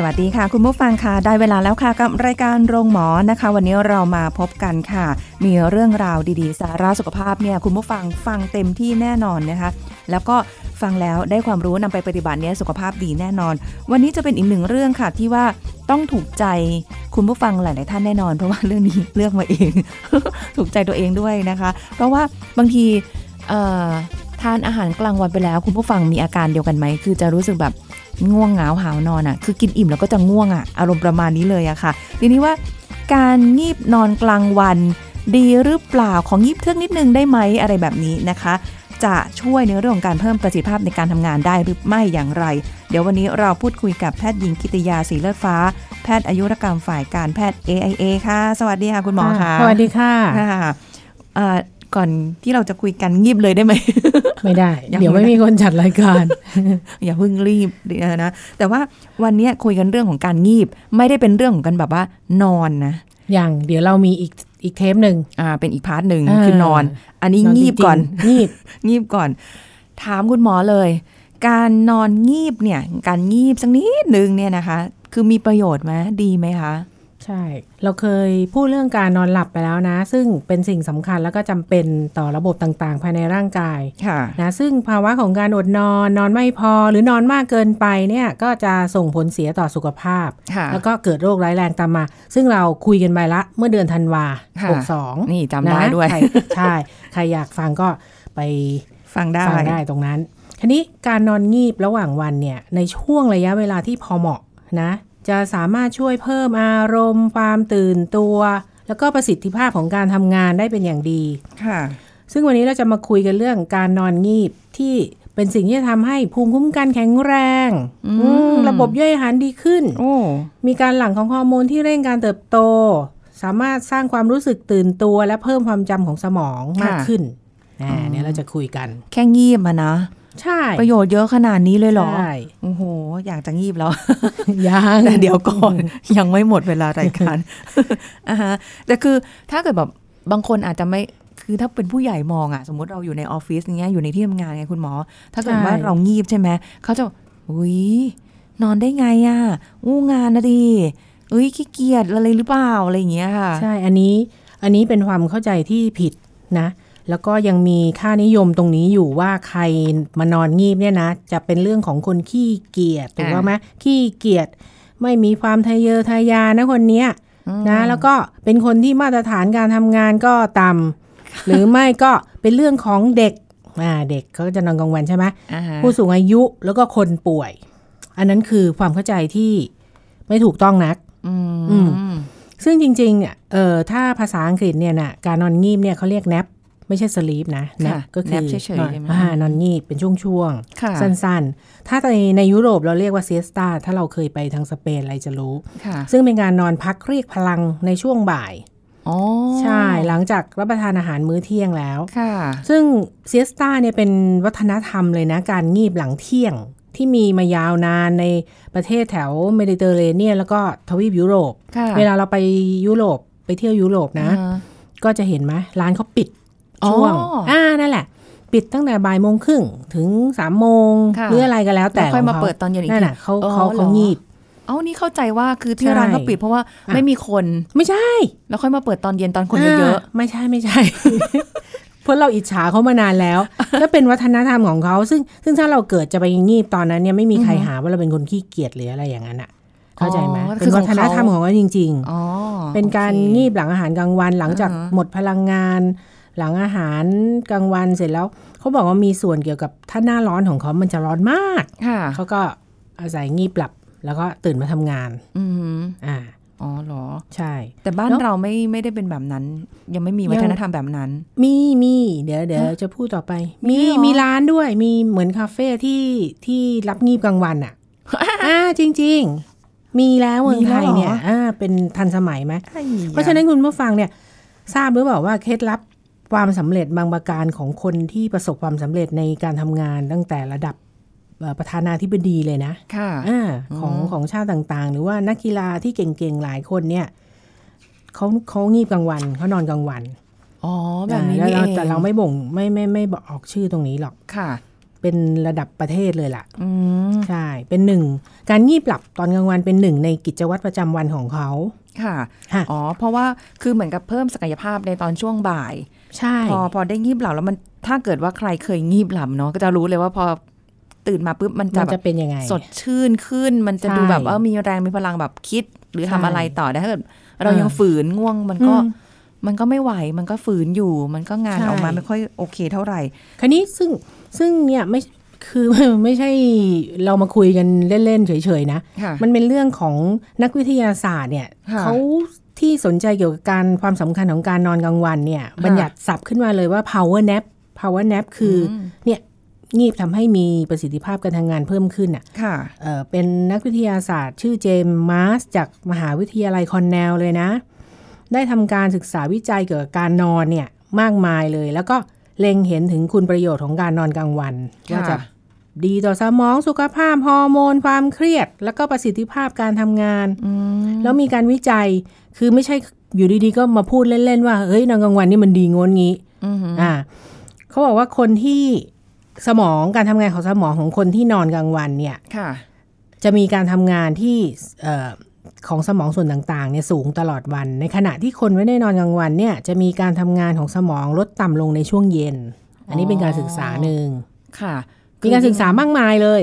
สวัสดีค่ะ คุณผู้ฟังค่ะได้เวลาแล้วค่ะกับรายการโรงหมอนะคะ วันนี้เรามาพบกันค่ะ มีเรื่องราวดีๆ สาระสุขภาพเนี่ยคุณผู้ฟังฟังเต็มที่แน่นอนนะคะ แล้วก็ฟังแล้วได้ความรู้นำไปปฏิบัติเนี่ยสุขภาพดีแน่นอน วันนี้จะเป็นอีกหนึ่งเรื่องค่ะที่ว่าต้องถูกใจคุณผู้ฟังหลาย ๆ ท่านแน่นอน เพราะว่าเรื่องนี้เลือกมาเอง ถูกใจตัวเองด้วยนะคะ เพราะว่าบางทีทานอาหารกลางวันไปแล้ว คุณผู้ฟังมีอาการเดียวกันไหมคือจะรู้สึกแบบ ง่วงเหงาหาวนอนอะ่ะ คือกินอิ่มแล้วก็จะง่วงอะ่ะ อารมณ์ประมาณนี้เลยอะค่ะทีนี้ว่าการงีบนอนกลางวัน ดีหรือเปล่าของงีบเทือกนิดนึงได้ไหมอะไรแบบนี้นะคะ จะช่วยในเรื่องของการเพิ่มประสิทธิภาพในการทำงานได้หรือไม่อย่างไร เดี๋ยววันนี้เราพูดคุยกับแพทย์หญิงกิติยาสีเลือดฟ้า แพทย์อายุรกรรมฝ่ายการแพทย์ AIA ค่ะ สวัสดีค่ะคุณหมอค่ะ สวัสดีค่ะค่ะเอ่อ ก่อนที่เราจะคุยกันงีบเลยได้ไหม ไม่ได้ยังเดี๋ยวไม่ไม่ได้มีคนจัดรายการ อย่าเพิ่งรีบเดี๋ยวนะ แต่ว่าวันเนี้ยคุยกันเรื่องของการงีบ ไม่ได้เป็นเรื่องของกันแบบว่านอนนะ อย่างเดี๋ยวเรามีอีกอีกเทปหนึ่งอ่า เป็นอีก part หนึ่งอ่าคือนอน อันนี้งีบก่อนจริงๆงีบ งีบก่อน ถามคุณหมอเลย การนอนงีบเนี่ย การงีบสักนิดนึงเนี่ยนะคะ คือมีประโยชน์ไหมดีไหมคะ ใช่ เราเคยพูดเรื่องการนอนหลับไปแล้วนะ ซึ่งเป็นสิ่งสำคัญแล้วก็จำเป็นต่อระบบต่างๆ ภายในร่างกายค่ะนะซึ่งภาวะของการอดนอนนอนไม่พอหรือนอนมากเกินไปเนี่ยก็จะส่งผลเสียต่อสุขภาพค่ะแล้วก็เกิดโรคร้ายแรงตามมา ซึ่งเราคุยกันไปละเมื่อเดือนธันวาค่ะหกสองนี่จำได้ด้วย ใช่ ใครอยากฟังก็ไปฟังได้ฟังได้ตรงนั้นทีนี้การนอนงีบระหว่างวันเนี่ยในช่วงระยะเวลาที่พอเหมาะนะ จะสามารถช่วยเพิ่มอารมณ์ ความตื่นตัว แล้วก็ประสิทธิภาพของการทำงานได้เป็นอย่างดี ค่ะ ซึ่งวันนี้เราจะมาคุยกันเรื่องการนอนงีบที่เป็นสิ่งที่จะทำให้ภูมิคุ้มกันแข็งแรงอืมอืมระบบย่อยอาหารดีขึ้นโอ้มีการหลั่งของฮอร์โมนที่เร่งการเติบโต สามารถสร้างความรู้สึกตื่นตัว และเพิ่มความจำของสมองมากขึ้นอ่าเนี่ยเราจะคุยกัน แค่งีบมานะ ใช่ ประโยชน์เยอะขนาดนี้เลยเหรอ ใช่ โอ้โห อยากจะงีบแล้ว ยังแต่เดี๋ยวก่อน ยังไม่หมดเวลารายการอ่าฮะแต่คือถ้าเกิดแบบบางคนอาจจะไม่คือถ้าเป็นผู้ใหญ่มองอะสมมติเราอยู่ในออฟฟิศเงี้ยอยู่ในที่ทำงานไงคุณหมอ ถ้าเกิดว่าเรางีบใช่ไหมเขาจะอุ้ยนอนได้ไงอะอู้งานนะดีเอ้ยขี้เกียจอะไรหรือเปล่าอะไรอย่างเงี้ยค่ะ ใช่ อันนี้ อันนี้เป็นความเข้าใจที่ผิดนะ แล้วก็ยังมีค่านิยมตรงนี้อยู่ว่าใครมานอนงีบเนี่ยนะ จะเป็นเรื่องของคนขี้เกียจถูกต้องไหมขี้เกียจไม่มีความทะเยอทะยานนะคนเนี้ยนะแล้วก็เป็นคนที่มาตรฐานการทำงานก็ต่ำหรือไม่ก็เป็นเรื่องของเด็กอ่าเด็กเขาก็จะนอนกลางวันใช่ไหมอ่าฮะผู้สูงอายุแล้วก็คนป่วย อันนั้นคือความเข้าใจที่ไม่ถูกต้องนัก อืมอืมซึ่งจริงๆเนี่ยเอ่อถ้าภาษาอังกฤษเนี่ยนะการนอนงีบเนี่ยเขาเรียก nap ไม่ใช่ sleep นะ nap ค่ะก็คือ nap เฉยๆนอนใช่ไหมอ่านอนงีบเป็นช่วงค่ะๆสั้นๆ ถ้าในในยุโรปเราเรียกว่า siesta ถ้าเราเคยไปทางสเปนอะไรจะรู้ค่ะซึ่งเป็นการนอนพักเรียกพลังในช่วงบ่ายอ๋อใช่หลังจากรับประทานอาหารมื้อเที่ยงแล้วค่ะ ซึ่งเซียสตาเนี่ยเป็นวัฒนธรรมเลยนะ การงีบหลังเที่ยงที่มีมายาวนานในประเทศแถวเมดิเตอร์เรเนียนแล้วก็ทวีปยุโรปค่ะเวลาเราไปยุโรปไปเที่ยวยุโรปนะอ่าก็จะเห็นไหมร้านเขาปิดอ๋อ ช่วงอ่านั่นแหละ ปิดตั้งแต่บ่ายโมงครึ่งถึงสามโมงค่ะหรืออะไรก็แล้ว แต่แล้วค่อยมาขงขเปิดตอนเย็นอีกนั่นทีน่ะเขาอ๋อเขาเหรอเขางีบเอ้านี่เข้าใจว่าคือที่ใช่ร้านเขาปิดเพราะว่าอะไม่มีคนไม่ใช่ แล้วค่อยมาเปิดตอนเย็นตอนคนเยอะาไม่ใช่ไม่ใช่เพราะเราอิจฉาเขามานานแล้วก็เป็นวัฒนธรรมของเขาซึ่งซึ่งถ้าเราเกิดจะไปงีบตอนนั้นเนี่ยไม่มีใครหาว่าเราเป็นคนขี้เกียจหรืออะไรอย่างนั้นอะเข้าใจไหมอ๋อเป็คืนอขวัองฒนธรรมเขาของเขาจริงๆอ๋อๆเป็นการโอคงีบหลังอาหารกลางวันหลังจากอ่าฮะหมดพลังงาน หลังอาหารกลางวันเสร็จแล้วเขาบอกว่ามีส่วนเกี่ยวกับถ้าหน้าร้อนของเขามันจะร้อนมากค่ะเขาก็อาศัยงีบหลับ แล้วก็ตื่นมาทำงาน อืมอ่าอ๋อเหรอ ใช่ แต่บ้านแล้วเราไม่ไม่ได้เป็นแบบนั้น ยังไม่มีวัฒนธรรมแบบนั้น มีมีเดี๋ยวเดี๋ยวจะพูดต่อไป มีมีเหรอมีร้านด้วย มีเหมือนคาเฟ่ที่ที่รับงีบกลางวันอะอ่าจริง ๆ มีแล้วเมืองไทยเนี่ยมีแล้วเหรออ่าเป็นทันสมัยไหมเพราะฉะนั้นคุณผู้ฟังเนี่ย ทราบหรือเปล่าว่าเคล็ดลับ ความสำเร็จบางประการของคนที่ประสบความสำเร็จในการทำงานตั้งแต่ระดับเอ่อประธานาธิบดีเลยนะค่ะอาของของชาติต่างๆ หรือว่านักกีฬาที่เก่งๆหลายคนเนี่ยเขาเขางีบกลางวันเขานอนกลางวันอ๋อแบบนี้อ่านี่แล้วเองแต่เราไม่บ่งไม่ไม่ไม่บอกออกชื่อตรงนี้หรอกค่ะ เป็นระดับประเทศเลยล่ะอืมใช่ เป็นหนึ่ง การงีบหลับตอนกลางวันเป็นหนึ่งในกิจวัตรประจำวันของเขาค่ะค่ะ อ๋อ เพราะว่าคือเหมือนกับเพิ่มศักยภาพในตอนช่วงบ่าย ใช่ พอพอได้งีบหลับแล้วมันถ้าเกิดว่าใครเคยงีบหลับเนาะก็จะรู้เลยว่าพอตื่นมาปุ๊บมันจะมันแบจะบเป็นยังไง สดชื่นขึ้นมันจะใช่ดูแบบว่ามีแรงมีพลังแบบคิด หรือทำใช่อะไรต่อได้ถ้าเกิดเราอ่ายัยังฝืนง่วงมันก็อืมมันก็ไม่ไหวมันก็ฝืนอยู่ มันก็งานใช่ออกมาไม่ค่อยโอเคเท่าไหร่คราวนี้ซึ่งซึ่งเนี่ยไม่คือไม่ใช่เรามาคุยกันเล่น ๆ เฉย ๆ นะค่ะมันเป็นเรื่องของนักวิทยาศาสตร์เนี่ยค่ะเขา ที่สนใจเกี่ยวกับการความสำคัญของการนอนกลางวันเนี่ยบัญญัติศัพท์ขึ้นมาเลยว่า power nap power nap คืออมเนี่ยงีบทำให้มีประสิทธิภาพการทำงานเพิ่มขึ้นอะค่ะเอ่อเป็นนักวิทยาศาสตร์ ชื่อเจมส์มาร์สจากมหาวิทยาลัยคอร์เนลเลยนะ ได้ทำการศึกษาวิจัยเกี่ยวกับการนอนเนี่ยมากมายเลย แล้วก็เล็งเห็นถึงคุณประโยชน์ของการนอนกลางวันว่าจะ ดีต่อสมองสุขภาพฮอร์โมนความเครียด แล้วก็ประสิทธิภาพการทำงานอืมแล้วมีการวิจัยคือไม่ใช่อยู่ดีๆ ก็มาพูดเล่น ๆ ว่า เฮ้ยนอนกลางวันนี่มันดีงนงี้อืมอ่าเขาบอกว่าคนที่สมองการทำงานของสมองของคนที่นอนกลางวันเนี่ยค่ะจะมีการทำงานที่เอ่อของสมองส่วนต่างๆเนี่ยสูงตลอดวัน ในขณะที่คนไม่ได้นอนกลางวันเนี่ยจะมีการทำงานของสมองลดต่ำลงในช่วงเย็น อันนี้เป็นการศึกษาหนึ่งค่ะ มีการศึกษามากมายเลย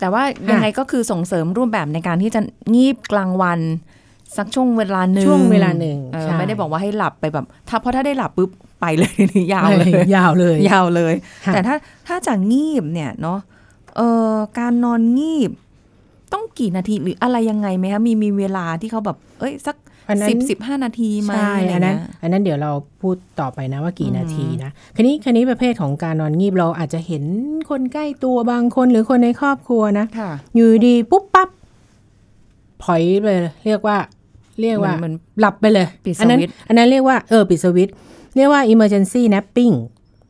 แต่ว่ายังไงก็คือส่งเสริมรูปแบบในการที่จะงีบกลางวันสักช่วงเวลาหนึ่งช่วงเวลาหนึ่งเออใช่ไม่ได้บอกว่าให้หลับไปแบบ ถ้าเพราะถ้าได้หลับปุ๊บไปเลยนี่ยาวเลยยาวเลย ยาวเลยค่ะแต่ถ้าถ้าจะงีบเนี่ยเนาะเออการนอนงีบ ต้องกี่นาทีหรืออะไรยังไงไหมคะมีมีเวลาที่เขาแบบ เอ้ย สักอันนั้ สินบสิบห้านาทีไหมใช่อะไรอันนั้นเงี้ยอันนั้นเดี๋ยวเราพูดต่อไปนะว่ากี่อืมนาทีนะคันนี้คันนี้ประเภทของการนอนงีบเราอาจจะเห็นคนใกล้ตัวบางคนหรือคนในครอบครัวนะค่ะอยู่ดีปุ๊บปั๊บพอยไปเลยเรียกว่า เรียกว่าเหมือนหลับไปเลยปิดสอันั้นวิตช์อันนั้นเรียกว่าเออปิดสวิตช์เรียกว่า emergency napping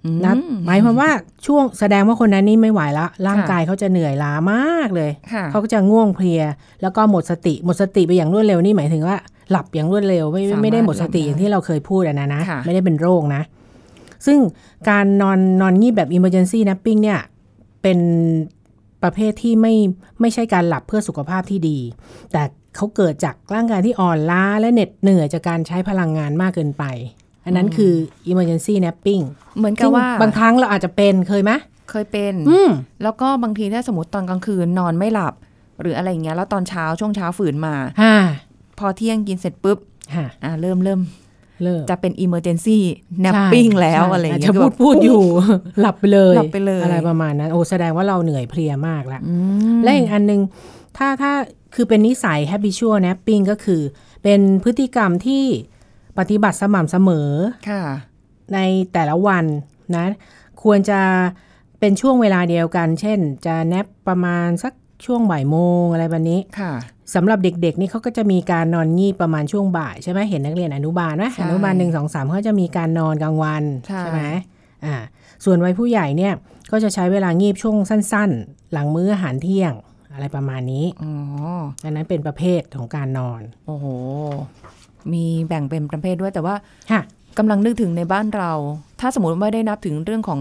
อืมนะหมายความว่าช่วงแสดงว่าคนนั้นนี่ไม่ไหวละ ร่างค่ะกายเขาจะเหนื่อยล้ามากเลยค่ะเขาก็จะง่วงเพลีย แล้วก็หมดสติหมดสติไปอย่างรวดเร็วนี่หมายถึงว่า หลับอย่างรวดเร็ว ไม่สามารถไม่ได้หมดสติหลับได้อย่างที่เราเคยพูดอะนะนะค่ะไม่ได้เป็นโรคนะ ซึ่งการนอนนอนงีบแบบ emergency napping เนี่ยเป็นประเภทที่ไม่ไม่ใช่การหลับเพื่อสุขภาพที่ดี แต่เขาเกิดจากร่างกายที่อ่อนล้าและเหน็ดเหนื่อยจากการใช้พลังงานมากเกินไป อันนั้นคือ emergency napping เหมือนกับซึ่งว่าบางครั้งเราอาจจะเป็นเคยไหมเคยเป็นอืมแล้วก็บางทีถ้าสมมติตอนกลางคืนนอนไม่หลับ หรืออะไรอย่างเงี้ย แล้วตอนเช้าช่วงเช้าฝืนมาฮ่า พอเที่ยงกินเสร็จปุ๊บฮ่าอ่าเริ่มเริ่มเลิกจะเป็น emergency napping ใช่แล้วใช่อะไรอย่างเงี้จยจะพูดคือแบบพูดอยู่ หลับไปเลยหลับไปเลยอะไรประมาณนั้นโอ้แสดงว่าเราเหนื่อยเพลียมากแล้วอืมและอีกอันหนึงถ้าถ้าคือเป็นนิสัย habitual napping ก็คือ เป็นพฤติกรรมที่ปฏิบัติสม่ำเสมอค่ะในแต่ละวันนะ ควรจะเป็นช่วงเวลาเดียวกัน เช่น จะแนปประมาณสักช่วงบ่ายโมงอะไรแบบนี้ค่ะ สำหรับเด็กๆนี่เขาก็จะมีการนอนงีบประมาณช่วงบ่ายใช่ไหมเห็นนักเรียนอนุบาลไหมใช่อนุบาลหนึ่งสองสามเขาจะมีการนอนกลางวันใช่ไหมอ่าส่วนวัยผู้ใหญ่เนี่ยก็จะใช้เวลางีบช่วงสั้น ๆ หลังมื้ออาหารเที่ยงอะไรประมาณนี้อ๋ออันนั้นเป็นประเภทของการนอน โอ้โห มีแบ่งเป็นประเภทด้วยแต่ว่าค่ะกำลังนึกถึงในบ้านเรา ถ้าสมมติว่าไม่ได้นับถึงเรื่องของ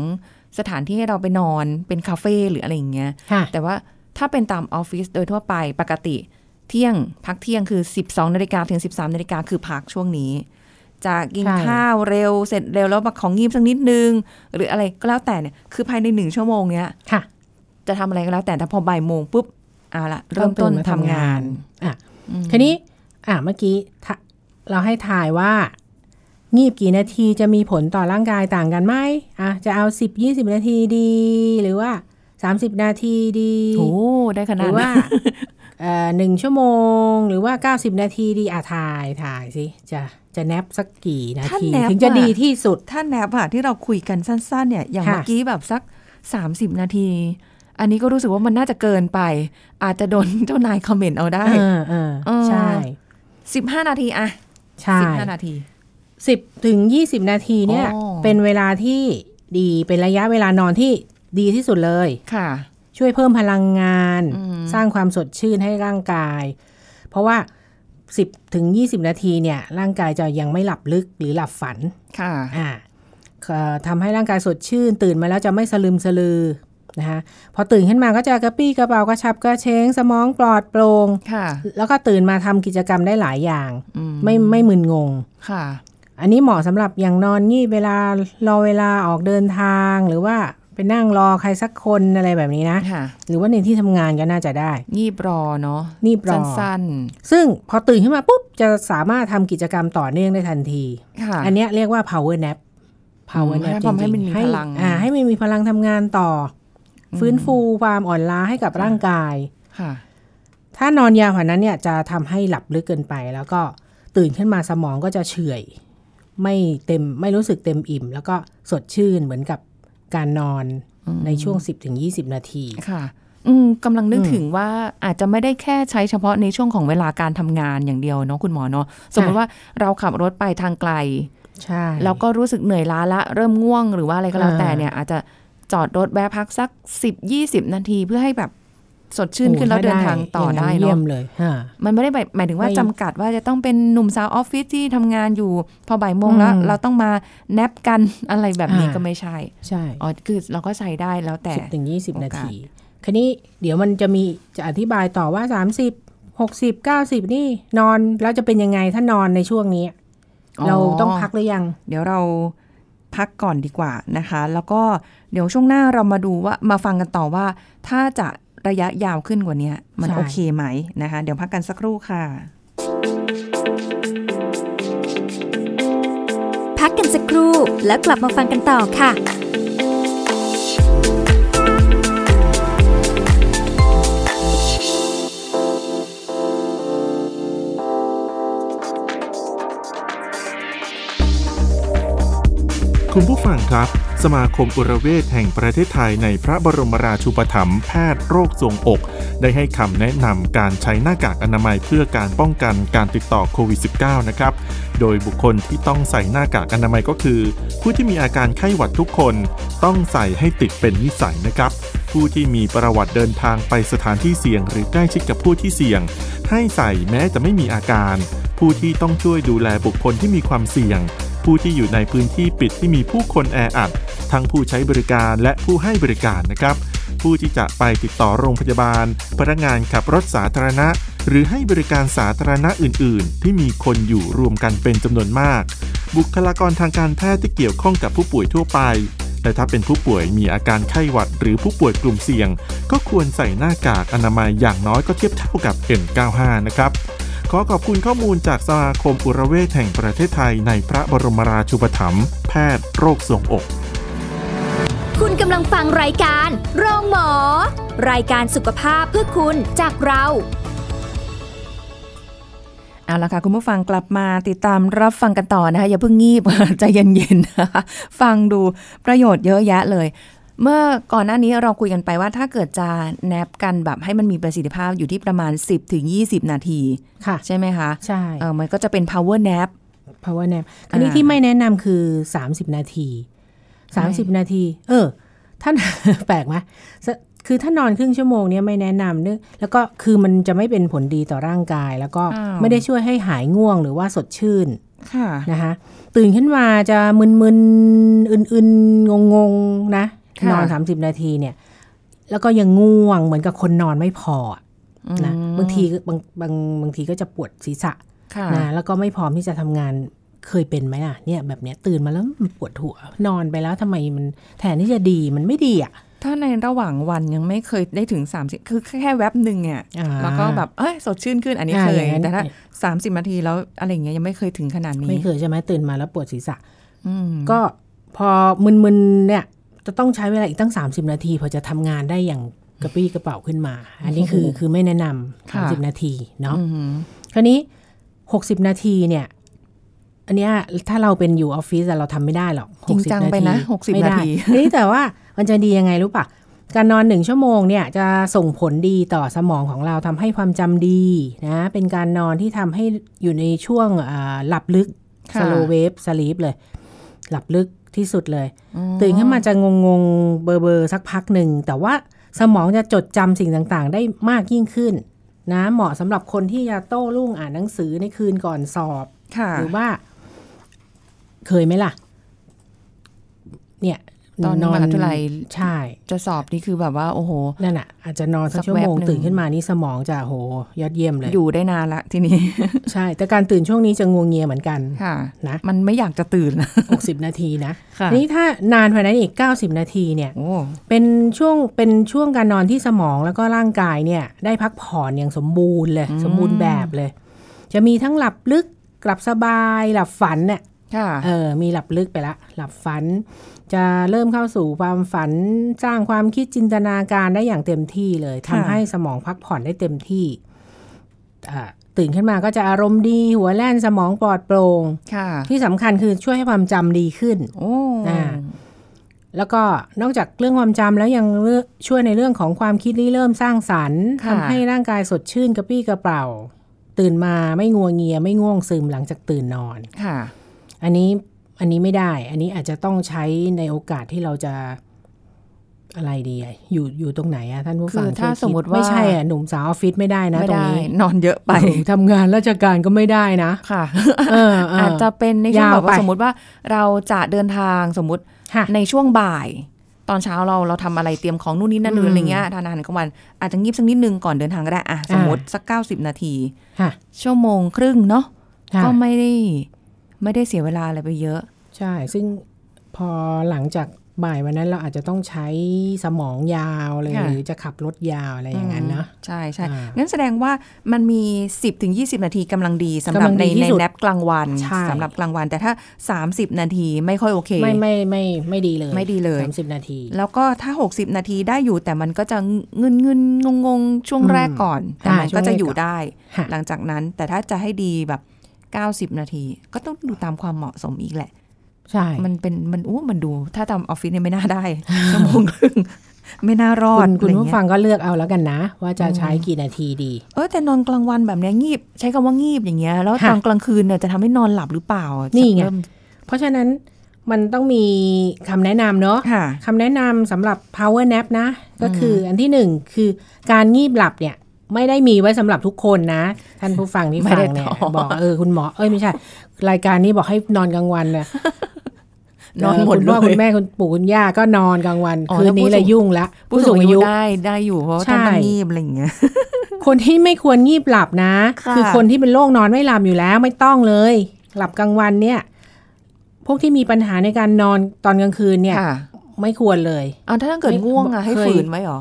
สถานที่ให้เราไปนอนเป็นคาเฟ่หรืออะไรอย่างเงี้ยค่ะแต่ว่าถ้าเป็นตามออฟฟิศโดยทั่วไปปกติ เที่ยง พักเที่ยงคือ 12นาฬิกาถึง 13นาฬิกาคือพักช่วงนี้ จะกินใช่ข้าวเร็วเสร็จเร็วแล้วมาของงีบสักนิดนึง หรืออะไรก็แล้วแต่เนี่ยคือภายในหนึ่งชั่วโมงเนี้ยค่ะ จะทำอะไรก็แล้วแต่แต่พอบ่ายโมงปุ๊บเอาละเริ่มต้นตื่นมาทำทำงางานนอะอืมทีนี้ อะเมื่อกี้ถ้าเราให้ทายว่างีบกี่นาทีจะมีผลต่อร่างกายต่างกันไหมอะจะเอา10 20นาทีดี หรือว่า30นาทีดีโอ้ได้ขหนารืดอว่านั้นเอ่อ หนึ่งชั่วโมงหรือว่า 90 นาทีดีอะถ่ายถ่ายสิจะจะแนบสักกี่นาที ถึงจะดีที่สุดถ้าแนบอะที่เราคุยกันสั้นๆเนี่ยอย่างค่ะเมื่อกี้แบบสัก 30 นาที อันนี้ก็รู้สึกว่ามันน่าจะเกินไป อาจจะโดนเจ้านายคอมเมนต์เอาได้เออเออเออใช่15นาทีอะใช่15นาที10ถึง20นาทีเนี่ยอ๋อเป็นเวลาที่ดีเป็นระยะเวลานอนที่ดีที่สุดเลย ค่ะ ช่วยเพิ่มพลังงานอืมสร้างความสดชื่นให้ร่างกาย เพราะว่า 10ถึง20 นาทีเนี่ย ร่างกายจะยังไม่หลับลึกหรือหลับฝัน ค่ะ อ่าเอ่อทำให้ร่างกายสดชื่น ตื่นมาแล้วจะไม่สลึมสลือนะคะพอตื่นขึ้นมาก็จะกระปี้กระเป๋ากระชับกระเชง สมองปลอดโปร่งค่ะแล้วก็ตื่นมาทำกิจกรรมได้หลายอย่างอืมไม่ไม่มึนงงค่ะ อันนี้เหมาะสำหรับอย่างนอนงีบเวลารอเวลาออกเดินทางหรือว่า ไปนั่งรอใครสักคนอะไรแบบนี้นะค่ะหรือว่าในที่ทำงานก็น่าจะได้ งีบรอเนาะนี่ปลอสั้นซึ่งพอตื่นขึ้นมาปุ๊บ จะสามารถทำกิจกรรมต่อเนื่องได้ทันทีๆค่ะอันเนี้ยเรียกว่า power nap power อืม nap ให้ทำให้มันมีจริงๆพลังอ่าให้มันมีพลังทำงานต่ออฟื้นฟูความอ่อนล้าให้กับค่ะร่างกายค่ะ ถ้านอนยาวกว่านั้นเนี่ยจะทำให้หลับลึกเกินไป แล้วก็ตื่นขึ้นมาสมองก็จะเฉื่อยไม่เต็มไม่รู้สึกเต็มอิ่ม แล้วก็สดชื่นเหมือนกับ การนอนอืมในช่วง 10-20 นาทีค่ะอืมกำลังนึกอืมถึงว่าอาจจะไม่ได้แค่ใช้เฉพาะในช่วงของเวลาการทำงานอย่างเดียวเนาะคุณหมอเนาะสมมติว่าเราขับรถไปทางไกลใช่แล้วก็รู้สึกเหนื่อยล้าละเริ่มง่วงหรือว่าอะไรก็แล้วอ่าแต่เนี่ยอาจจะจอดรถแวะพักสักสิบยี่สิบนาทีเพื่อให้แบบ สดชื่นขึ้นแล้วเดินทางต่อได้ย่งเยี่ยเนาะมเลยฮะมันไม่ได้หมายหมายถึงว่าไม่จำกัดว่าจะต้องเป็นหนุ่มสาวออฟฟิศที่ทำงานอยู่พอบ่ายโมงแล้วอืมเราต้องมาแนบกันอะไรแบบนี้อ่าก็ไม่ใช่ ใช่อ๋อคือเราก็ใช้ได้แล้วแต่สิบถึงยี่สิบโอกาสนาทีคันนี้เดี๋ยวมันจะมีจะอธิบายต่อว่าสามสิบหกสิบเก้าสิบนี่นอนแล้วจะเป็นยังไงถ้านอนในช่วงนี้ เราต้องพักหรือยัง เดี๋ยวเราพักก่อนดีกว่านะคะ แล้วก็เดี๋ยวช่วงหน้าเรามาดูว่ามาฟังกันต่อว่า ถ้าจะ ระยะยาวขึ้นกว่านี้มันใช่โอเคไหมนะคะ เดี๋ยวพักกันสักครู่ค่ะ พักกันสักครู่แล้วกลับมาฟังกันต่อค่ะคุณผู้ฟังครับ สมาคมอุระเวชแห่งประเทศไทยในพระบรมราชูปถัมภ์แพทย์โรคทรวงอก ได้ให้คำแนะนำการใช้หน้ากากอนามัยเพื่อการป้องกันการติดต่อโควิด -19 นะครับ โดยบุคคลที่ต้องใส่หน้ากากอนามัยก็คือ ผู้ที่มีอาการไข้หวัดทุกคนต้องใส่ให้ติดเป็นนิสัยนะครับผู้ที่มีประวัติเดินทางไปสถานที่เสี่ยง หรือใกล้ชิดกับผู้ที่เสี่ยง ให้ใส่แม้จะไม่มีอาการ ผู้ที่ต้องช่วยดูแลบุคคลที่มีความเสี่ยง ผู้ที่อยู่ในพื้นที่ปิดที่มีผู้คนแออัด ทั้งผู้ใช้บริการและผู้ให้บริการนะครับ ผู้ที่จะไปติดต่อโรงพยาบาล พนักงานขับรถสาธารณะ หรือให้บริการสาธารณะอื่น ๆ ที่มีคนอยู่รวมกันเป็นจำนวนมาก บุคลากรทางการแพทย์ที่เกี่ยวข้องกับผู้ป่วยทั่วไปและถ้าเป็นผู้ป่วยมีอาการไข้หวัด หรือผู้ป่วยกลุ่มเสี่ยง ก็ควรใส่หน้ากากอนามัยอย่างน้อยก็เทียบเท่ากับ N95 นะครับ ขอขอบคุณข้อมูลจากสมาคมอุระเวชแห่งประเทศไทยในพระบรมราชูปถัมภ์แพทย์โรคทรวงอก คุณกำลังฟังรายการโรงหมอ รายการสุขภาพเพื่อคุณจากเราเอาละค่ะคุณผู้ฟังกลับมาติดตามรับฟังกันต่อนะคะอย่าเพิ่งงีบใจเย็นๆนะคะฟังดูประโยชน์เยอะแยะเลย เมื่อก่อนหน้านี้เราคุยกันไปว่าถ้าเกิดจะแนบกันแบบให้มันมีประสิทธิภาพอยู่ที่ประมาณ 10 ถึง 20 นาทีค่ะใช่ไหมคะ ใช่เออมันก็จะเป็น power nap power nap อันนี้ที่ไม่แนะนำคือ 30 นาที 30 นาที เออ ท่านแปลกไหมสคือถ้านอนครึ่งชั่วโมงเนี่ยไม่แนะนำเนื่องแล้วก็คือมันจะไม่เป็นผลดีต่อร่างกาย แล้วก็อ้าวไม่ได้ช่วยให้หายง่วงหรือว่าสดชื่นค่ะนะคะตื่นขึ้นมาจะมึนๆ อื่นๆ งงๆ นะ ค่ะนอน30นาทีเนี่ย แล้วก็ยังง่วงเหมือนกับคนนอนไม่พออะนะอืมบางทีก็บางบางบางทีก็จะปวดศีรษะค่ะนะแล้วก็ไม่พร้อมที่จะทำงานเคยเป็นไหมอะเนี่ยแบบเนี้ยตื่นมาแล้วมันปวดหัว นอนไปแล้วทำไมมันแทนที่จะดีมันไม่ดีอะถ้าในระหว่างวันยังไม่เคยได้ถึง 30 คือแค่แวบหนึ่งเนี่ยอ่าแล้วก็แบบเอ้ยสดชื่นขึ้นอันนี้อ่าเคอยย่างนั้นแต่ถ้า30นาทีแล้วอะไรอย่างเงี้ยยังไม่เคยถึงขนาดนี้ ไม่เคยใช่ไหมตื่นมาแล้วปวดศีรษะอืมก็พอมึนๆเนี่ย จะต้องใช้เวลาอีกตั้ง 30 นาทีพอจะทำงานได้อย่างกระปรี้กระเป๋าขึ้นมา อันนี้คือคือไม่แนะนำค่ะสามสิบนาทีเนาะอืมคราวนี้60นาทีเนี่ย อันเนี้ยถ้าเราเป็นอยู่ออฟฟิศอะเราทำไม่ได้หรอกจริง60จังไปนะ60ไม่นาได้ทีนี่แต่ว่ามันจะดียังไงรู้ปะการนอนหนึ่งชั่วโมงเนี่ยจะส่งผลดีต่อสมองของเราทำให้ความจำดีนะ เป็นการนอนที่ทำให้อยู่ในช่วงอ่าหลับลึก slow wave sleep เลย หลับลึก ที่สุดเลย ตื่นขึ้นมาจะงงงๆเบอร์เบอร์สักพักหนึ่ง แต่ว่าสมองจะจดจำสิ่งต่างๆ ได้มากยิ่งขึ้นนะเหมาะสำหรับคนที่จะโต้รุ่งอ่านหนังสือในคืนก่อนสอบค่ะหรือว่า เคยไหมล่ะ เนี่ย ตอนมหาวิทยาลัยใช่ จะสอบนี่คือแบบว่า โอ้โห นั่นอะ อาจจะนอนสัสักกชั่วโมงแวบหนึ่งตื่นขึ้นมานี่สมองจะโห ยอดเยี่ยมเลย อยู่ได้นานละทีนี้ ใช่ แต่การตื่นช่วงนี้จะงวงเงียเหมือนกันค่ะนะมันไม่อยากจะตื่นนะ60นาทีนะค่ะนี่ถ้านานกว่านั้นอีก90นาทีเนี่ยโอ้เป็นช่วงเป็นช่วงการนอนที่สมองแล้วก็ร่างกายเนี่ย ได้พักผ่อนอย่างสมบูรณ์เลย สมบูรณ์แบบเลย จะมีทั้งหลับลึกหลับสบายหลับฝันเนี่ยค่ะเออมีหลับลึกไปละ หลับฝัน จะเริ่มเข้าสู่ความฝันสร้างความคิดจินตนาการได้อย่างเต็มที่เลยค่ะทำให้สมองพักผ่อนได้เต็มที่อ่าตื่นขึ้นมาก็จะอารมณ์ดี หัวแล่นสมองปลอดโปร่งค่ะที่สำคัญคือช่วยให้ความจำดีขึ้นโอ้อ่าแล้วก็นอกจากเรื่องความจำแล้วยังเลือกช่วยในเรื่องของความคิดริเริ่มสร้างสรรค์ทำให้ร่างกายสดชื่นกระปรี้กระเปร่าตื่นมาไม่งัวเงียไม่ง่วงซึมหลังจากตื่นนอนค่ะ อันนี้ อันนี้ไม่ได้ อันนี้อาจจะต้องใช้ในโอกาสที่เราจะอะไรดีอะอยู่อยู่ตรงไหนอะท่านผู้ฟังคือถ้าช่วยคิดสมมุติว่าไม่ใช่อะหนุ่มสาวออฟฟิศไม่ได้นะไม่ตรงได้นี้นอนเยอะไปโอ้โหทำงานราชการก็ไม่ได้นะค่ะเออเอออาจจะเป็นในช่วงยาวแบบว่าไปสมมติว่าเราจะเดินทางสมมติค่ะในช่วงบ่าย ตอนเช้าเราเราทำอะไรเตรียมของนู่นนี่นั่นนู่นอืมอะไรเงี้ยทานอาหารกลางวันอาจจะงีบสักนิดนึงก่อนเดินทางก็ได้อะสมมติสักเก้าสิบนาทีค่ะชั่วโมงครึ่งเนาะค่ะก็ไม่ได้ ไม่ได้เสียเวลาอะไรไปเยอะ ใช่ ซึ่งพอหลังจากบ่ายวันนั้นเราอาจจะต้องใช้สมองยาวเลยค่ะหรือจะขับรถยาวอะไรอย่างนั้นเนาะใช่ใช่อ่างั้นแสดงว่ามันมี 10ถึง20 นาทีกำลังดีสำหรับกำลังในดีที่ในสุดแนปกลางวันใช่สำหรับกลางวัน แต่ถ้า 30 นาทีไม่ค่อยโอเค ไม่ไม่ไม่ไม่ดีเลยไม่ดีเลยสามสิบนาที แล้วก็ถ้า 60 นาทีได้อยู่แต่มันก็จะเงินเงินงงงๆช่วงอืมแรกก่อนแต่มันอ่าช่วงก็จะแรกอยู่ก่อนได้ค่ะหลังจากนั้นแต่ถ้าจะให้ดีแบบ 90 นาที ก็ต้องดูตามความเหมาะสมอีกแหละ ใช่ มันเป็นมันอู้มันดู ถ้าทำออฟฟิศเนี่ยไม่น่าได้ชั่วโมงครึ่งไม่น่ารอคุดณคุณอะไรผู้เงี้ยฟังก็เลือกเอาแล้วกันนะ ว่าจะใช้กี่นาทีดี เออแต่นอนกลางวันแบบเนี้ยงีบ ใช้คำว่างีบอย่างเงี้ยแล้วค่ะตอนกลางคืนเนี่ยจะทำให้นอนหลับหรือเปล่า นี่ไงเริ่มเพราะฉะนั้นมันต้องมีคำแนะนำเนาะค่ะคำแนะนำสำหรับ power nap นะ ก็คืออันที่หนึ่งคือการงีบหลับเนี่ย ไม่ได้มีไว้สำหรับทุกคนนะ ท่านผู้ฟังที่ไม่ฟังได้เนี่ยต่อบอกเออคุณหมอเอ้ยไม่ใช่ รายการนี้บอกให้นอนกลางวันนะนอนหมดคุณเลพ่อยคุณแม่คุณปู่คุณย่าก็นอนกลางวันอ๋อคืนนี้แล้วผู้เลยสูงยุ่งละผู้สูงอายุได้ได้อยู่เพราะว่าใช่ท่านต้องงีบอะไรอย่างเงี้ยคนที่ไม่ควรงีบหลับนะค่ะอคนที่เป็นโรคนอนไม่หลับอยู่แล้วไม่ต้องเลย หลับกลางวันเนี่ย พวกที่มีปัญหาในการนอนตอนกลางคืนเนี่ยค่ะไม่ควรเลยอ่าถ้าเกิดไม่ง่วงอะให้เคยฝืนไว้เหรอ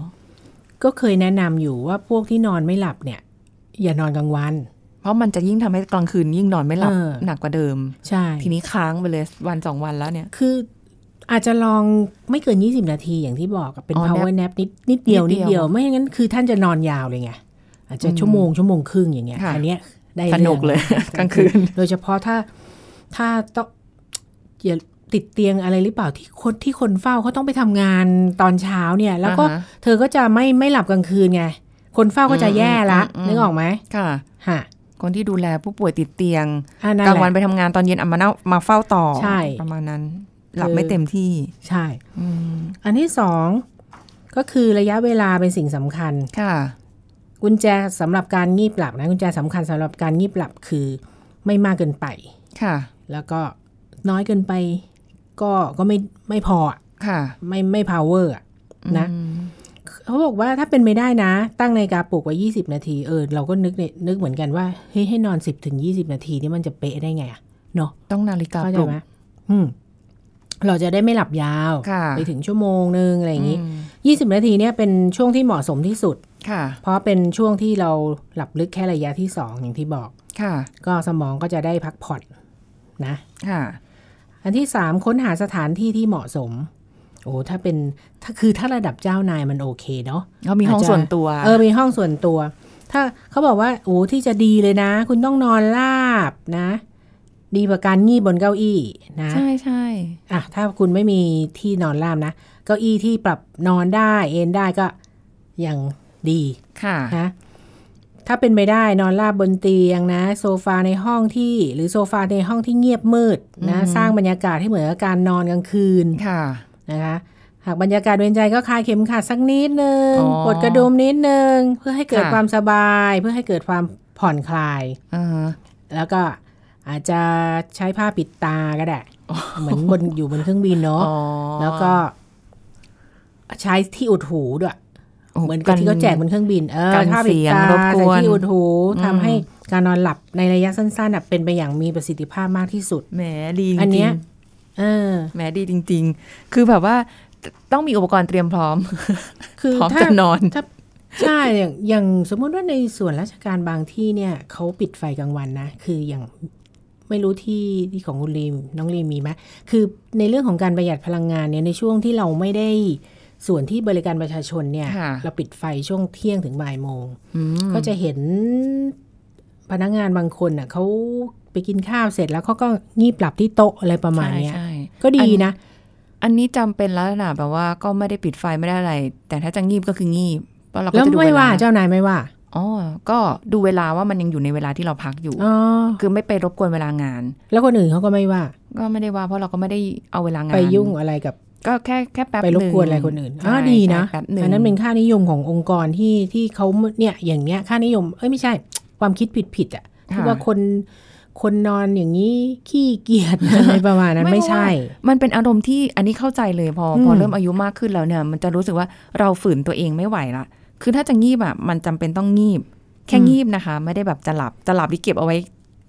ก็เคยแนะนำอยู่ว่าพวกที่นอนไม่หลับเนี่ย อย่านอนกลางวัน เพราะมันจะยิ่งทำให้กลางคืนยิ่งนอนไม่หลับเออหนักกว่าเดิม ใช่ ทีนี้ค้างไปเลยวันสองวันแล้วเนี่ย คืออาจจะลองไม่เกิน 20 นาทีอย่างที่บอกอะเป็นอ๋อ power nap นิดนิดเดียวนินิดดเดีเดียยววไม่งั้นคือท่านจะนอนยาวเลยไง อาจจะอืมชั่วโมงชั่วโมงครึ่งอย่างเงี้ยค่ะอันเนี้ยได้สนุกเลยรื่องกลางคืน โดยเฉพาะถ้าถ้าต้องอย่า ติดเตียงอะไรหรือเปล่าที่คนที่คนเฝ้าเขาต้องไปทำงานตอนเช้าเนี่ย แล้วก็อ่าฮะเธอก็จะไม่ไม่หลับกลางคืนไง คนเฝ้าก็จะแย่ละอืมอืมอืมนึกออกไหมค่ะฮะคนที่ดูแลผู้ป่วยติดเตียงอันนั้นกลางแหวันละไปทำงานตอนเย็นเอามาเน่ามาเฝ้าต่อใช่ประมาณนั้น หลับคือไม่เต็มที่ใช่อืมอันที่สองก็คือระยะเวลาเป็นสิ่งสำคัญค่ะ กุญแจสำหรับการงีบหลับนะกุญแจสำคัญสำหรับการงีบหลับคือไม่มากเกินไปค่ะ แล้วก็น้อยเกินไป ก็ก็ไม่ไม่พออะค่ะ ไม่ไม่ power อะนะอืมเขาบอกว่าถ้าเป็นไม่ได้นะ ตั้งนาฬิกาปลุกไว้20นาทีเออเราก็นึกเนี่ยนึกเหมือนกันว่าเฮ้ยให้นอน10ถึง20นาทีนี่มันจะเป๊ะได้ไงอะเนาะต้องนาฬิกาเข้าปใจลุกไหมอืมเราจะได้ไม่หลับยาวค่ะไปถึงชั่วโมงนึงอะไรอย่างนี้อืม20 นาทีเนี่ยเป็นช่วงที่เหมาะสมที่สุดค่ะเพราะเป็นช่วงที่เราหลับลึกแค่ระยะที่สองอย่างที่บอกค่ะก็สมองก็จะได้พักผ่อนนะค่ะ อันที่สามค้นหาสถานที่ที่เหมาะสม โอ้ถ้าเป็นถ้าคือถ้าระดับเจ้านายมันโอเคเนาะเขามีห้องอาจจะส่วนตัว เออมีห้องส่วนตัว ถ้าเขาบอกว่าโอ้ที่จะดีเลยนะ คุณต้องนอนราบนะ ดีกว่าการงีบบนเก้าอี้นะ ใช่ใช่อะถ้าคุณไม่มีที่นอนราบนะเก้าอี้ที่ปรับนอนได้เอนได้ก็ยังดีค่ะนะ ถ้าเป็นไปได้นอนราบบนเตียงนะ โซฟาในห้องที่ หรือโซฟาในห้องที่เงียบมืดนะอืมสร้างบรรยากาศให้เหมือนกับการนอนกลางคืนค่ะนะคะหากบรรยากาศเวนใจก็คลายเข็มขัดสักนิดนึงอ๋อปลดกระดุมนิดนึงเพื่อให้เกิดค่ะความสบาย เพื่อให้เกิดความผ่อนคลายอ่าแล้วก็อาจจะใช้ผ้าปิดตาก็ได้เหมือนบนอยู่บนเครื่องบินเนาะอ๋อแล้วก็ใช้ที่อุดหูด้วยโอ้ เหมือนกับที่เขาแจกบนเครื่องบิน เออกันผ้าปิดเสียงตารบกใส่วนที่อุดหูอืมทำให้การนอนหลับในระยะสั้นๆน่ะเป็นไปอย่างมีประสิทธิภาพมากที่สุด แหมดีจริงๆอันเนี้ยเออแหมดีจริง ๆ คือแบบว่าต้องมีอุปกรณ์เตรียมพร้อม คือพร้อมถ้าจะนอนถ้าใช่อย่างอย่างสมมติว่าในส่วนราชการบางที่เนี่ยเขาปิดไฟกลางวันนะ คืออย่างไม่รู้ที่ที่ของคุณลีมน้องลีมมีไหมคือในเรื่องของการประหยัดพลังงานเนี่ยในช่วงที่เราไม่ได้ ส่วนที่บริการประชาชนเนี่ยค่ะเราปิดไฟช่วงเที่ยงถึงบ่ายโมงอืมก็จะเห็นพนักงานบางคนน่ะเขาไปกินข้าวเสร็จแล้วเขาก็งีบหลับที่โต๊ะอะไรประมาณเนี้ยใช่ใช่ก็ดีนะ อันนี้จำเป็นแล้วนะแบบว่าก็ไม่ได้ปิดไฟไม่ได้อะไร แต่ถ้าจะงีบก็คืองีบเพราะเราก็แล้วจะดูไม่เวว่าลาเจ้านายไม่ว่าอ๋อ ก็ดูเวลาว่ามันยังอยู่ในเวลาที่เราพักอยู่อ๋อคือไม่ไปรบกวนเวลางาน แล้วคนอื่นเขาก็ไม่ว่า ก็ไม่ได้ว่าเพราะเราก็ไม่ได้เอาเวลางาน ไปยุ่งอะไรกับ ก็แค่แค่แป๊บไปรบกวนหอะไรคนอื่นใช่อ๋อดีนะแป๊บหนึ่งอันนั้นเป็นค่านิยมขององค์กรที่ที่เขาเนี่ยอย่างเนี้ยค่านิยมเอ้ยไม่ใช่ ความคิดผิดผิดๆอะที่ว่าคนคนนอนอย่างนี้ขี้เกียจอะไรประมาณนั้นไม่ใช่ มันเป็นอารมณ์ที่อันนี้เข้าใจเลยพออืมพอเริ่มอายุมากขึ้นแล้วเนี่ย มันจะรู้สึกว่าเราฝืนตัวเองไม่ไหวละคือถ้าจะงีบอะมันจำเป็นต้องงีบ แค่งีบนะคะ ไม่ได้แบบจะหลับจะหลับที่เก็บเอาไว้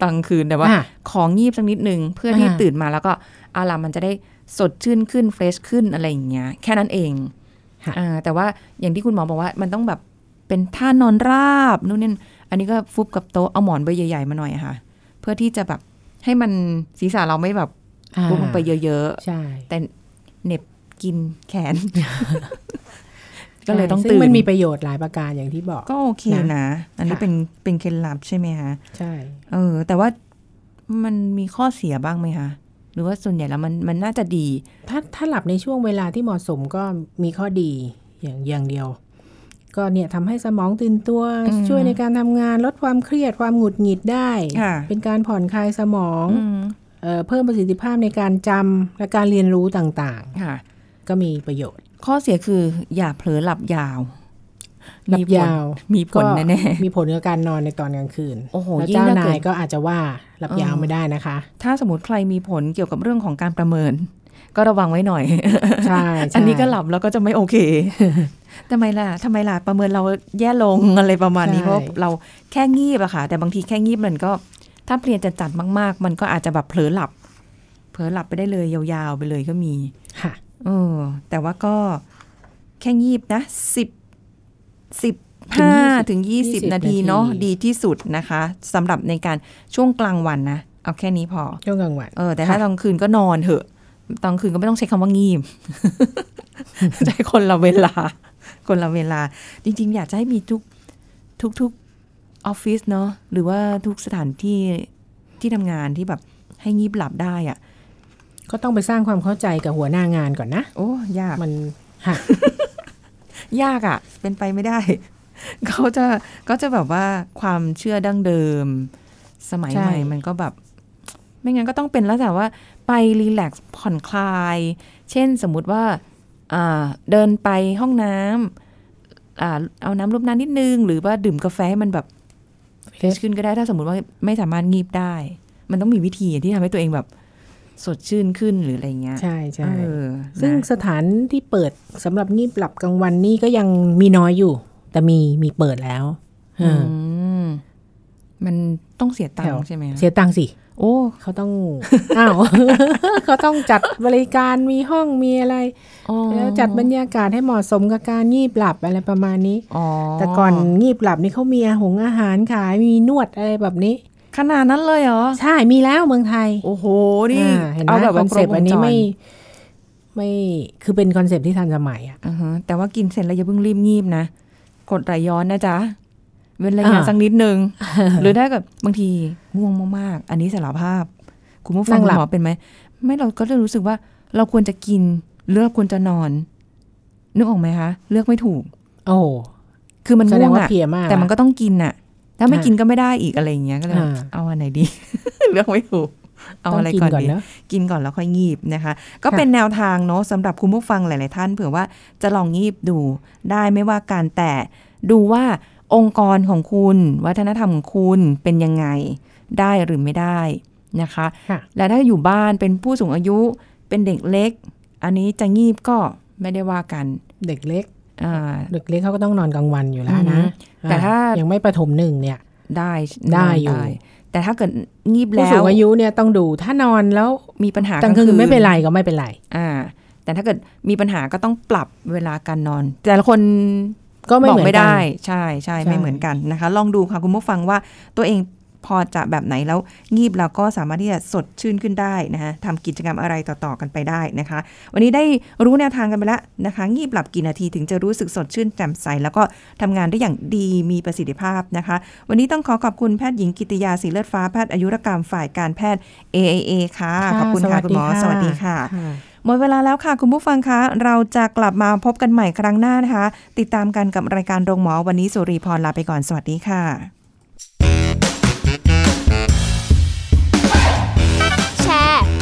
ตอนกลางคืนแต่ว่าอะของงีบสักนิดนึงเพื่อที่อ่าตื่นมาแล้วก็อารามมันจะได้ สดชื่นขึ้นเฟรชขึ้นอะไรอย่างเงี้ยแค่นั้นเองค่ะอ่าแต่ว่าอย่างที่คุณหมอบอกว่ามันต้องแบบเป็นท่านอนราบนู่นนี่อันนี้ก็ฟุบกับโต๊ะเอาหมอนใบใหญ่ ๆ มาหน่อยอะค่ะ เพื่อที่จะแบบให้มันศีรษะเราไม่แบบอ่าฟุบลงไปเยอะใช่ๆแต่เหน็บกินแขน ก็เลยต้องซึ่ตื่นมันมีประโยชน์หลายประการอย่างที่บอก ก็โอเคนะนะอันนี้ค่ะเป็นเป็นเคล็ดลับใช่ไหมคะใช่ เออ แต่ว่ามันมีข้อเสียบ้างไหมคะ หรือว่าส่วนใหญ่แล้วมันมันน่าจะดี ถ้าถ้าหลับในช่วงเวลาที่เหมาะสมก็มีข้อดีอย่างอย่างเดียว ก็เนี่ยทำให้สมองตื่นตัวอืมช่วยในการทำงานลดความเครียดความหงุดหงิดได้ค่ะเป็นการผ่อนคลายสมองอืมเอ่อเพิ่มประสิทธิภาพในการจำและการเรียนรู้ต่างค่ะๆก็มีประโยชน์ ข้อเสียคืออย่าเผลอหลับยาวหลับ มีผลยาว มีผลแน่มีผลกับการนอนในตอนกลางคืน โอ้โหแล้วยิ่งเจ้าถ้าเกินาดยก็อาจจะว่าหลับยาวเออไม่ได้นะคะๆถ้าสมมติใครมีผลเกี่ยวกับเรื่องของการประเมิน ก็ระวังไว้หน่อยใช่ใช่ อันนี้ก็หลับแล้วก็จะไม่โอเคทำไมล่ะทำไมล่ะ ประเมินเราแย่ลงอะไรประมาณนี้เพราะเราแค่งีบอะค่ะ แต่บางทีแค่งีบมันก็ ถ้าเปลี่ยนจะจัดมาก ๆ มันก็อาจจะแบบเผลอหลับ เผลอหลับไปได้เลยยาวๆไปเลยก็มี ค่ะเออแต่ว่าก็แค่งีบนะสิบ สิบห้าถึงยี่สิบ20 นาทีเนาะนาทีดีที่สุดนะคะสำหรับในการช่วงกลางวันนะ เอาแค่นี้พอ ช่วงกลางวันเออแต่ถ้าตอนกลางคืนก็นอนเถอะ ตอนกลางคืนก็ไม่ต้องใช้คำว่างีบใช้คนละเวลา คนละเวลา จริง ๆ อยากจะให้มีทุกทุกทุกออฟฟิศเนาะหรือว่าทุกสถานที่ที่ทำงานที่แบบให้งีบหลับได้อะก็ต้องไปสร้างความเข้าใจกับหัวหน้างานก่อนนะ โอ้ ยาก มันค่ะ ยากอะ่ะ เป็นไปไม่ได้ เขาจะก็จะแบบว่าความเชื่อดั้งเดิม สมัยใช่ใหม่มันก็แบบ ไม่งั้นก็ต้องเป็นแล้วแต่ว่าไปรีแลกซ์ผ่อนคลาย เช่นสมมุติว่าอ่าเดินไปห้องน้ำอ่าเอาน้ำรบน้ำนิดนึง หรือว่าดื่มกาแฟให้มันแบบเฟรชขึ้นก็ได้ถ้าสมมติว่าไม่สามารถงีบได้ มันต้องมีวิธีที่ทำให้ตัวเองแบบ สดชื่นขึ้นหรืออะไรเงี้ย ใช่ใช่เออซึ่งนะสถานที่เปิดสำหรับงีบหลับกลางวันนี่ก็ยังมีน้อยอยู่ แต่มีมีเปิดแล้วเออือมมันต้องเสียตังแถวค์ใช่ไหมคะเสียตังค์สิ โอ้เขาต้องอ้าวเขาต้องจัดบริการมีห้องมีอะไรอ๋อแล้วจัดบรรยากาศให้เหมาะสมกับการงีบหลับอะไรประมาณนี้อ๋อแต่ก่อนงีบหลับนี่เขามีอาหงอาหารขายมีนวดอะไรแบบนี้ ขนาดนั้นเลยเหรอ ใช่มีแล้วเมืองไทย โอ้โห นี่อ่าเห็นไหมเอาแบบว่า concept อันนี้ครบวงจรไม่ไม่คือเป็น concept ที่ทันสมัยอะอ่าฮะแต่ว่ากินเสร็จแล้วอย่าเพิ่งรีบงีบนะกดไหลย้อนนะจ๊ะ เว้นระยะอ่าสักนิดนึง หรือถ้าเกิดบางทีง่วงมากๆ อันนี้สารภาพ คุณผู้ฟังนั่งคุหลัณบหมอเป็นไหม ไม่เราก็จะรู้สึกว่า เราควรจะกินหรือเราควรจะนอน นึกออกไหมคะ เลือกไม่ถูก โอ้คือมันแสดง่วงงว่าอะเพลียมากแต่มันก็ต้องกินน่ะ ถ้าไม่อ่ากินก็ไม่ได้อีกอะไรอย่างเงี้ยก็เลยอ่าเอาอันไหนดีเลือกไม่ถูกเอาต้งอะไรกินก่อนก่อนดีเนอะกินก่อนแล้วค่อยงีบนะคะ ก็ค่ะเป็นแนวทางเนาะสำหรับคุณผู้ฟังหลาย ๆ ท่านเผื่อว่าจะลองงีบดูได้ไม่ว่าการแต่ดูว่าองค์กรของคุณ วัฒนธรรมของคุณเป็นยังไงได้หรือไม่ได้นะคะค่ะและถ้าอยู่บ้านเป็นผู้สูงอายุเป็นเด็กเล็ก อันนี้จะงีบก็ไม่ได้ว่ากันเด็กเล็กอ่า เด็กเล็กเขาก็ต้องนอนกลางวันอยู่แล้วอือฮึนะ แต่ถ้าอ่ยังไม่ประถมหนึ่งเนี่ย ได้ได้อยู่แต่ถ้าเกิดงีบผู้แล้สูวงอายุเนี่ยต้องดูถ้านอนแล้วมีปัญหากลางคืนไม่เป็นไรก็ไม่เป็นไร อ่า แต่ถ้าเกิดมีปัญหาก็ต้องปรับเวลาการนอน แต่ละคนก็ไม่บอเหกมือนไม่กันได้ใช่ใช่ใช่ไม่เหมือนกันนะคะ ลองดูค่ะคุณผู้ฟังว่าตัวเอง พอจะแบบไหนแล้วงีบแล้วก็สามารถที่จะสดชื่นขึ้นได้นะคะทำกิจกรรมอะไรต่อๆกันไปได้นะคะ วันนี้ได้รู้แนวทางกันไปแล้วนะคะ งีบหลับกี่นาทีถึงจะรู้สึกสดชื่นแจ่มใส แล้วก็ทำงานได้อย่างดีมีประสิทธิภาพนะคะ วันนี้ต้องขอขอบคุณแพทย์หญิงกิติยาสีเลือดฟ้าแพทย์อายุรกรรมฝ่ายการแพทย์ AAA ค่ะ ขอบคุณค่ะคุณหมอสวัสดีค่ะหมดเวลาแล้วค่ะ คุณผู้ฟังคะ เราจะกลับมาพบกันใหม่ครั้งหน้านะคะ ติดตามกันกับรายการโรงหมอวันนี้สุรีพรลาไปก่อนสวัสดีค่ะ